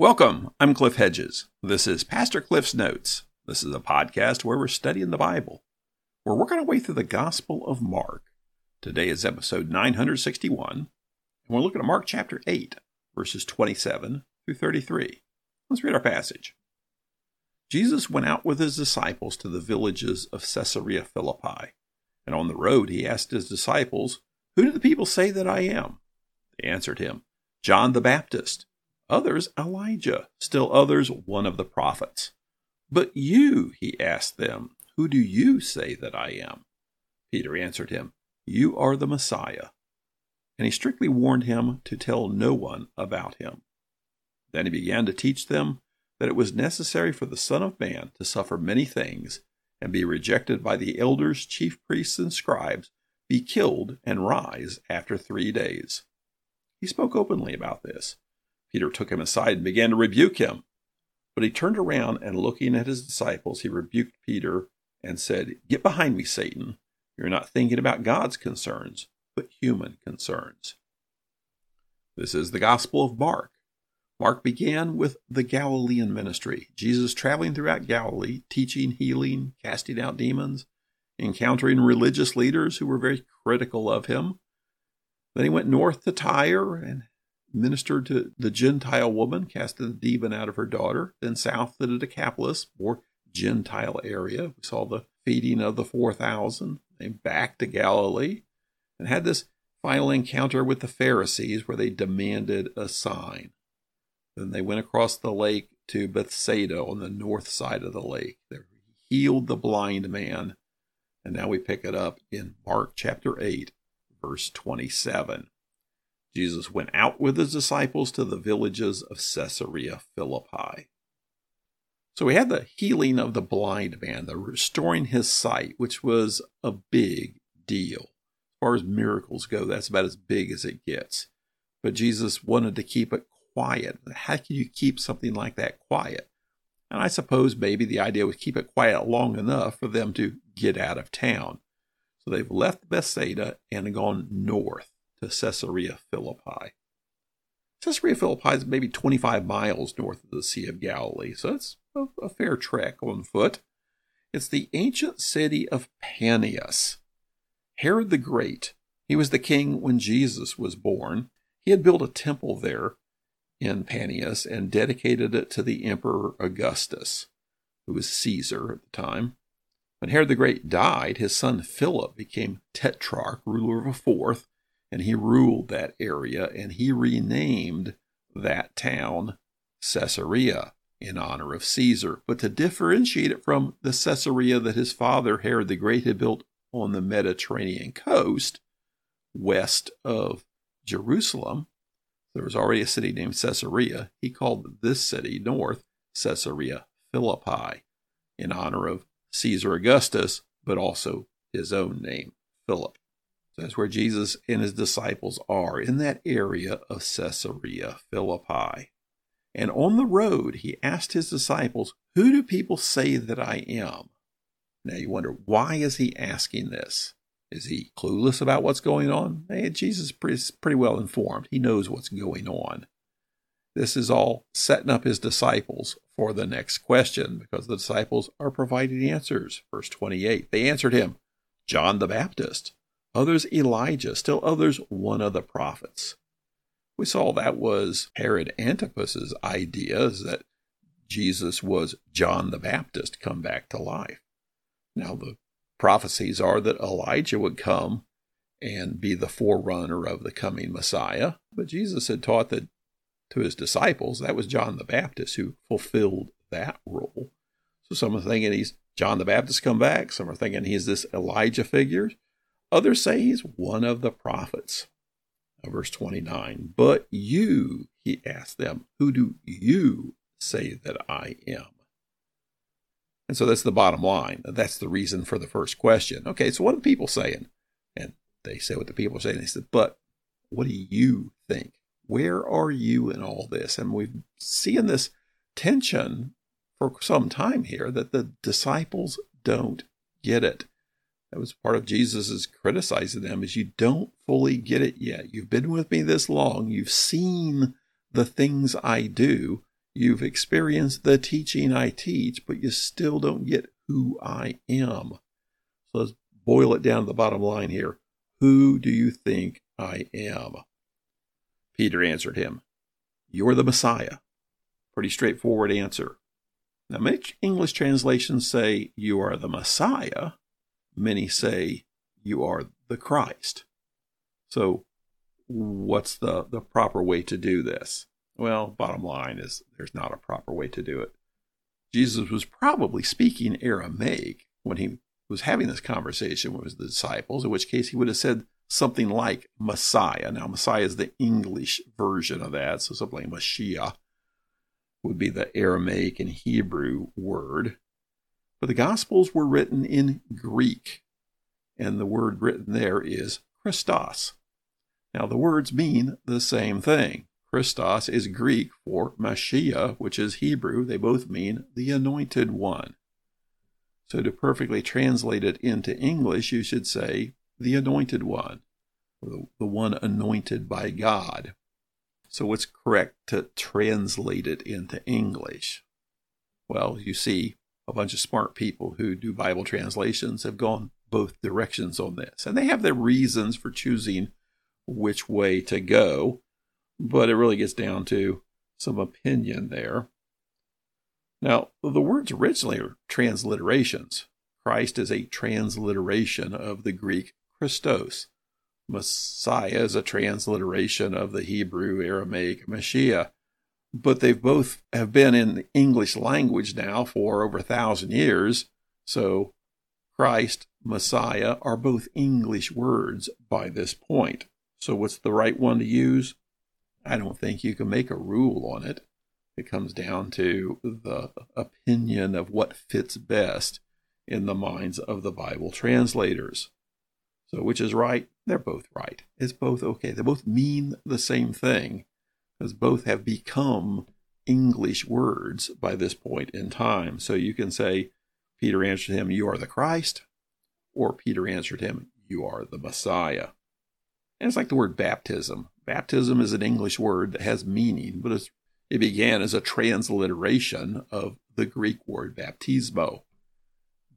Welcome. I'm Cliff Hedges. This is Pastor Cliff's Notes. This is a podcast where we're studying the Bible. We're working our way through the Gospel of Mark. Today is episode 961, and we're looking at Mark chapter 8, verses 27 through 33. Let's read our passage. Jesus went out with his disciples to the villages of Caesarea Philippi, and on the road he asked his disciples, Who do the people say that I am? They answered him, John the Baptist others Elijah, still others one of the prophets. But you, he asked them, who do you say that I am? Peter answered him, You are the Messiah. And he strictly warned him to tell no one about him. Then he began to teach them that it was necessary for the Son of Man to suffer many things, and be rejected by the elders, chief priests, and scribes, be killed, and rise after three days. He spoke openly about this Peter took him aside and began to rebuke him. But he turned around and looking at his disciples, he rebuked Peter and said, Get behind me, Satan. You're not thinking about God's concerns, but human concerns. This is the Gospel of Mark. Mark began with the Galilean ministry, Jesus traveling throughout Galilee, teaching, healing, casting out demons, encountering religious leaders who were very critical of him. Then he went north to Tyre and ministered to the Gentile woman, casting the demon out of her daughter, then south to the Decapolis, more Gentile area. We saw the feeding of the 4,000, then back to Galilee, and had this final encounter with the Pharisees where they demanded a sign. Then they went across the lake to Bethsaida on the north side of the lake. They healed the blind man. And now we pick it up in Mark chapter 8, verse 27. Jesus went out with his disciples to the villages of Caesarea Philippi. So we had the healing of the blind man, the restoring his sight, which was a big deal. As far as miracles go, that's about as big as it gets. But Jesus wanted to keep it quiet. How can you keep something like that quiet? And I suppose maybe the idea was keep it quiet long enough for them to get out of town. So they've left Bethsaida and gone north to Caesarea Philippi. Caesarea Philippi is maybe 25 miles north of the Sea of Galilee, so it's a, a fair trek on foot. It's the ancient city of Panias. Herod the Great, he was the king when Jesus was born. He had built a temple there in Panias and dedicated it to the Emperor Augustus, who was Caesar at the time. When Herod the Great died, his son Philip became tetrarch, ruler of a fourth, and he ruled that area and he renamed that town Caesarea in honor of Caesar. But to differentiate it from the Caesarea that his father Herod the Great had built on the Mediterranean coast west of Jerusalem, there was already a city named Caesarea. He called this city north Caesarea Philippi in honor of Caesar Augustus, but also his own name, Philip. That's where Jesus and his disciples are, in that area of Caesarea Philippi. And on the road, he asked his disciples, Who do people say that I am? Now you wonder, why is he asking this? Is he clueless about what's going on? Hey, Jesus is pretty well informed. He knows what's going on. This is all setting up his disciples for the next question because the disciples are providing answers. Verse 28 They answered him, John the Baptist others Elijah, still others one of the prophets. We saw that was Herod Antipas's idea is that Jesus was John the Baptist come back to life. Now the prophecies are that Elijah would come and be the forerunner of the coming Messiah, but Jesus had taught that to his disciples that was John the Baptist who fulfilled that role. So some are thinking he's John the Baptist come back, some are thinking he's this Elijah figure. Others say he's one of the prophets. Uh, verse 29 But you, he asked them, who do you say that I am? And so that's the bottom line. That's the reason for the first question. Okay, so what are people saying? And they say what the people are saying. They said, But what do you think? Where are you in all this? And we've seen this tension for some time here that the disciples don't get it. That was part of Jesus's criticizing them is you don't fully get it yet. You've been with me this long. You've seen the things I do. You've experienced the teaching I teach, but you still don't get who I am. So let's boil it down to the bottom line here. Who do you think I am? Peter answered him, You're the Messiah. Pretty straightforward answer. Now, many English translations say you are the Messiah. Many say you are the Christ. So, what's the, the proper way to do this? Well, bottom line is there's not a proper way to do it. Jesus was probably speaking Aramaic when he was having this conversation with the disciples, in which case he would have said something like Messiah. Now, Messiah is the English version of that, so something like Mashiach would be the Aramaic and Hebrew word. But the Gospels were written in Greek, and the word written there is Christos. Now, the words mean the same thing. Christos is Greek for Mashiach, which is Hebrew. They both mean the anointed one. So, to perfectly translate it into English, you should say the anointed one, the, one anointed by God. So, what's correct to translate it into English? Well, you see, a bunch of smart people who do Bible translations have gone both directions on this, and they have their reasons for choosing which way to go, but it really gets down to some opinion there. Now, the words originally are transliterations. Christ is a transliteration of the Greek Christos. Messiah is a transliteration of the Hebrew Aramaic Mashiach. But they've both have been in the English language now for over a thousand years. So Christ, Messiah are both English words by this point. So what's the right one to use? I don't think you can make a rule on it. It comes down to the opinion of what fits best in the minds of the Bible translators. So, which is right? They're both right. It's both okay. They both mean the same thing, because both have become English words by this point in time. So you can say, Peter answered him, You are the Christ, or Peter answered him, You are the Messiah. And it's like the word baptism. Baptism is an English word that has meaning, but it began as a transliteration of the Greek word baptismo,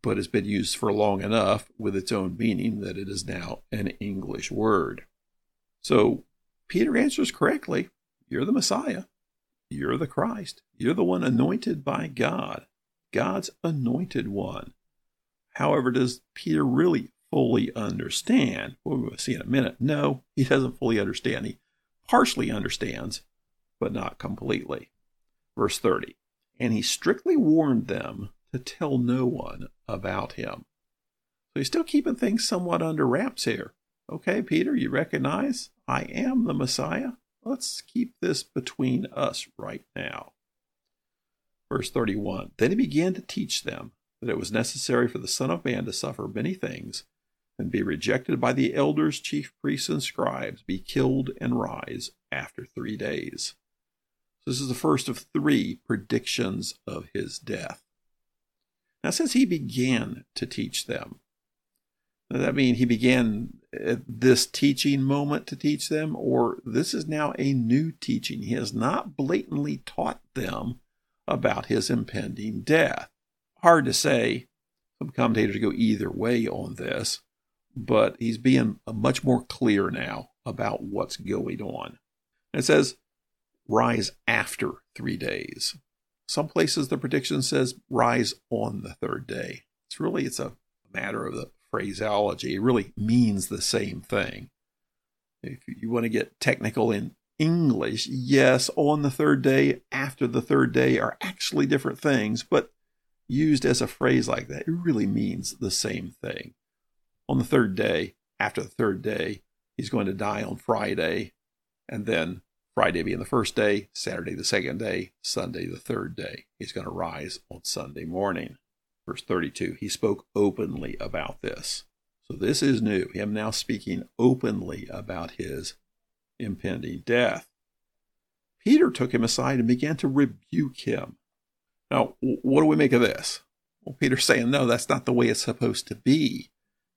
but has been used for long enough with its own meaning that it is now an English word. So Peter answers correctly You're the Messiah. You're the Christ. You're the one anointed by God, God's anointed one. However, does Peter really fully understand? Well, see in a minute. No, he doesn't fully understand. He partially understands, but not completely. Verse 30 And he strictly warned them to tell no one about him. So he's still keeping things somewhat under wraps here. Okay, Peter, you recognize I am the Messiah? Let's keep this between us right now. Verse 31 Then he began to teach them that it was necessary for the Son of Man to suffer many things, and be rejected by the elders, chief priests, and scribes, be killed, and rise after three days. So This is the first of three predictions of his death. Now, since he began to teach them. Does that mean he began at this teaching moment to teach them, or this is now a new teaching? He has not blatantly taught them about his impending death. Hard to say. Some commentators go either way on this, but he's being uh, much more clear now about what's going on. It says, rise after three days. Some places the prediction says rise on the third day. It's really it's a matter of the phraseology. It really means the same thing. If you want to get technical in English, yes, on the third day, after the third day are actually different things, but used as a phrase like that, it really means the same thing. On the third day, after the third day, he's going to die on Friday, and then Friday being the first day, Saturday the second day, Sunday the third day. He's going to rise on Sunday morning. Verse 32, he spoke openly about this. So this is new, him now speaking openly about his impending death. Peter took him aside and began to rebuke him. Now, what do we make of this? Well, Peter's saying, no, that's not the way it's supposed to be.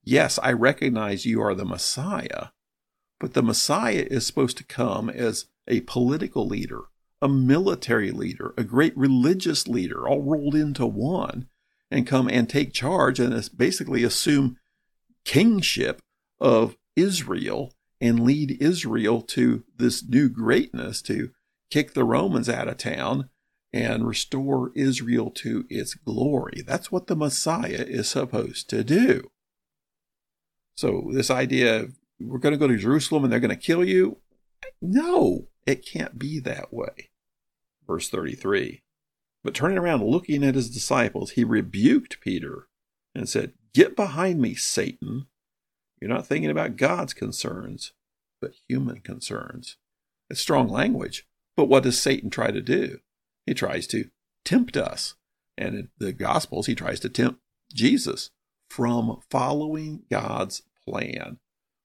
Yes, I recognize you are the Messiah, but the Messiah is supposed to come as a political leader, a military leader, a great religious leader, all rolled into one, and come and take charge and basically assume kingship of Israel and lead Israel to this new greatness to kick the Romans out of town and restore Israel to its glory. That's what the Messiah is supposed to do. So, this idea of we're going to go to Jerusalem and they're going to kill you, no, it can't be that way. Verse 33 But turning around, looking at his disciples, he rebuked Peter and said, Get behind me, Satan. You're not thinking about God's concerns, but human concerns. It's strong language, but what does Satan try to do? He tries to tempt us. And in the Gospels, he tries to tempt Jesus from following God's plan.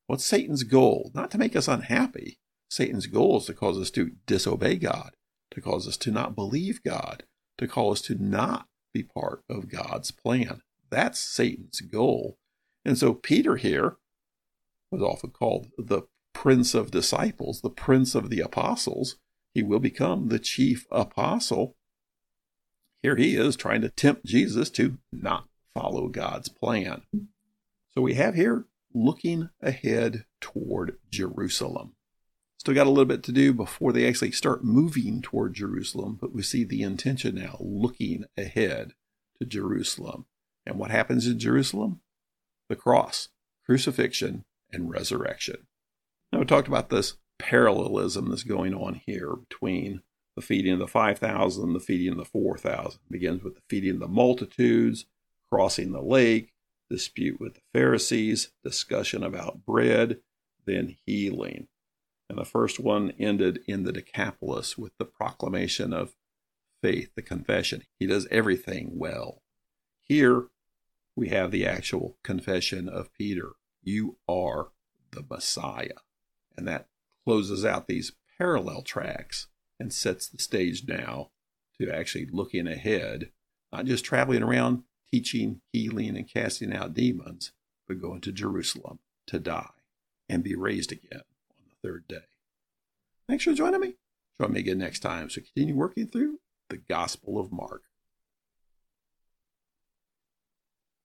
What's Satan's goal? Not to make us unhappy. Satan's goal is to cause us to disobey God, to cause us to not believe God, to cause us to not be part of God's plan. That's Satan's goal. And so Peter here was often called the prince of disciples, the prince of the apostles. He will become the chief apostle. Here he is trying to tempt Jesus to not follow God's plan. So we have here looking ahead toward Jerusalem. Still got a little bit to do before they actually start moving toward Jerusalem, but we see the intention now looking ahead to Jerusalem. And what happens in Jerusalem? The cross, crucifixion, and resurrection. Now, we talked about this parallelism that's going on here between the feeding of the 5,000 and the feeding of the 4,000. It begins with the feeding of the multitudes, crossing the lake, dispute with the Pharisees, discussion about bread, then healing. And the first one ended in the Decapolis with the proclamation of faith, the confession. He does everything well. Here we have the actual confession of Peter You are the Messiah. And that closes out these parallel tracks and sets the stage now to actually looking ahead, not just traveling around teaching, healing, and casting out demons, but going to Jerusalem to die and be raised again third day. Thanks for joining me. Join me again next time we continue working through the Gospel of Mark.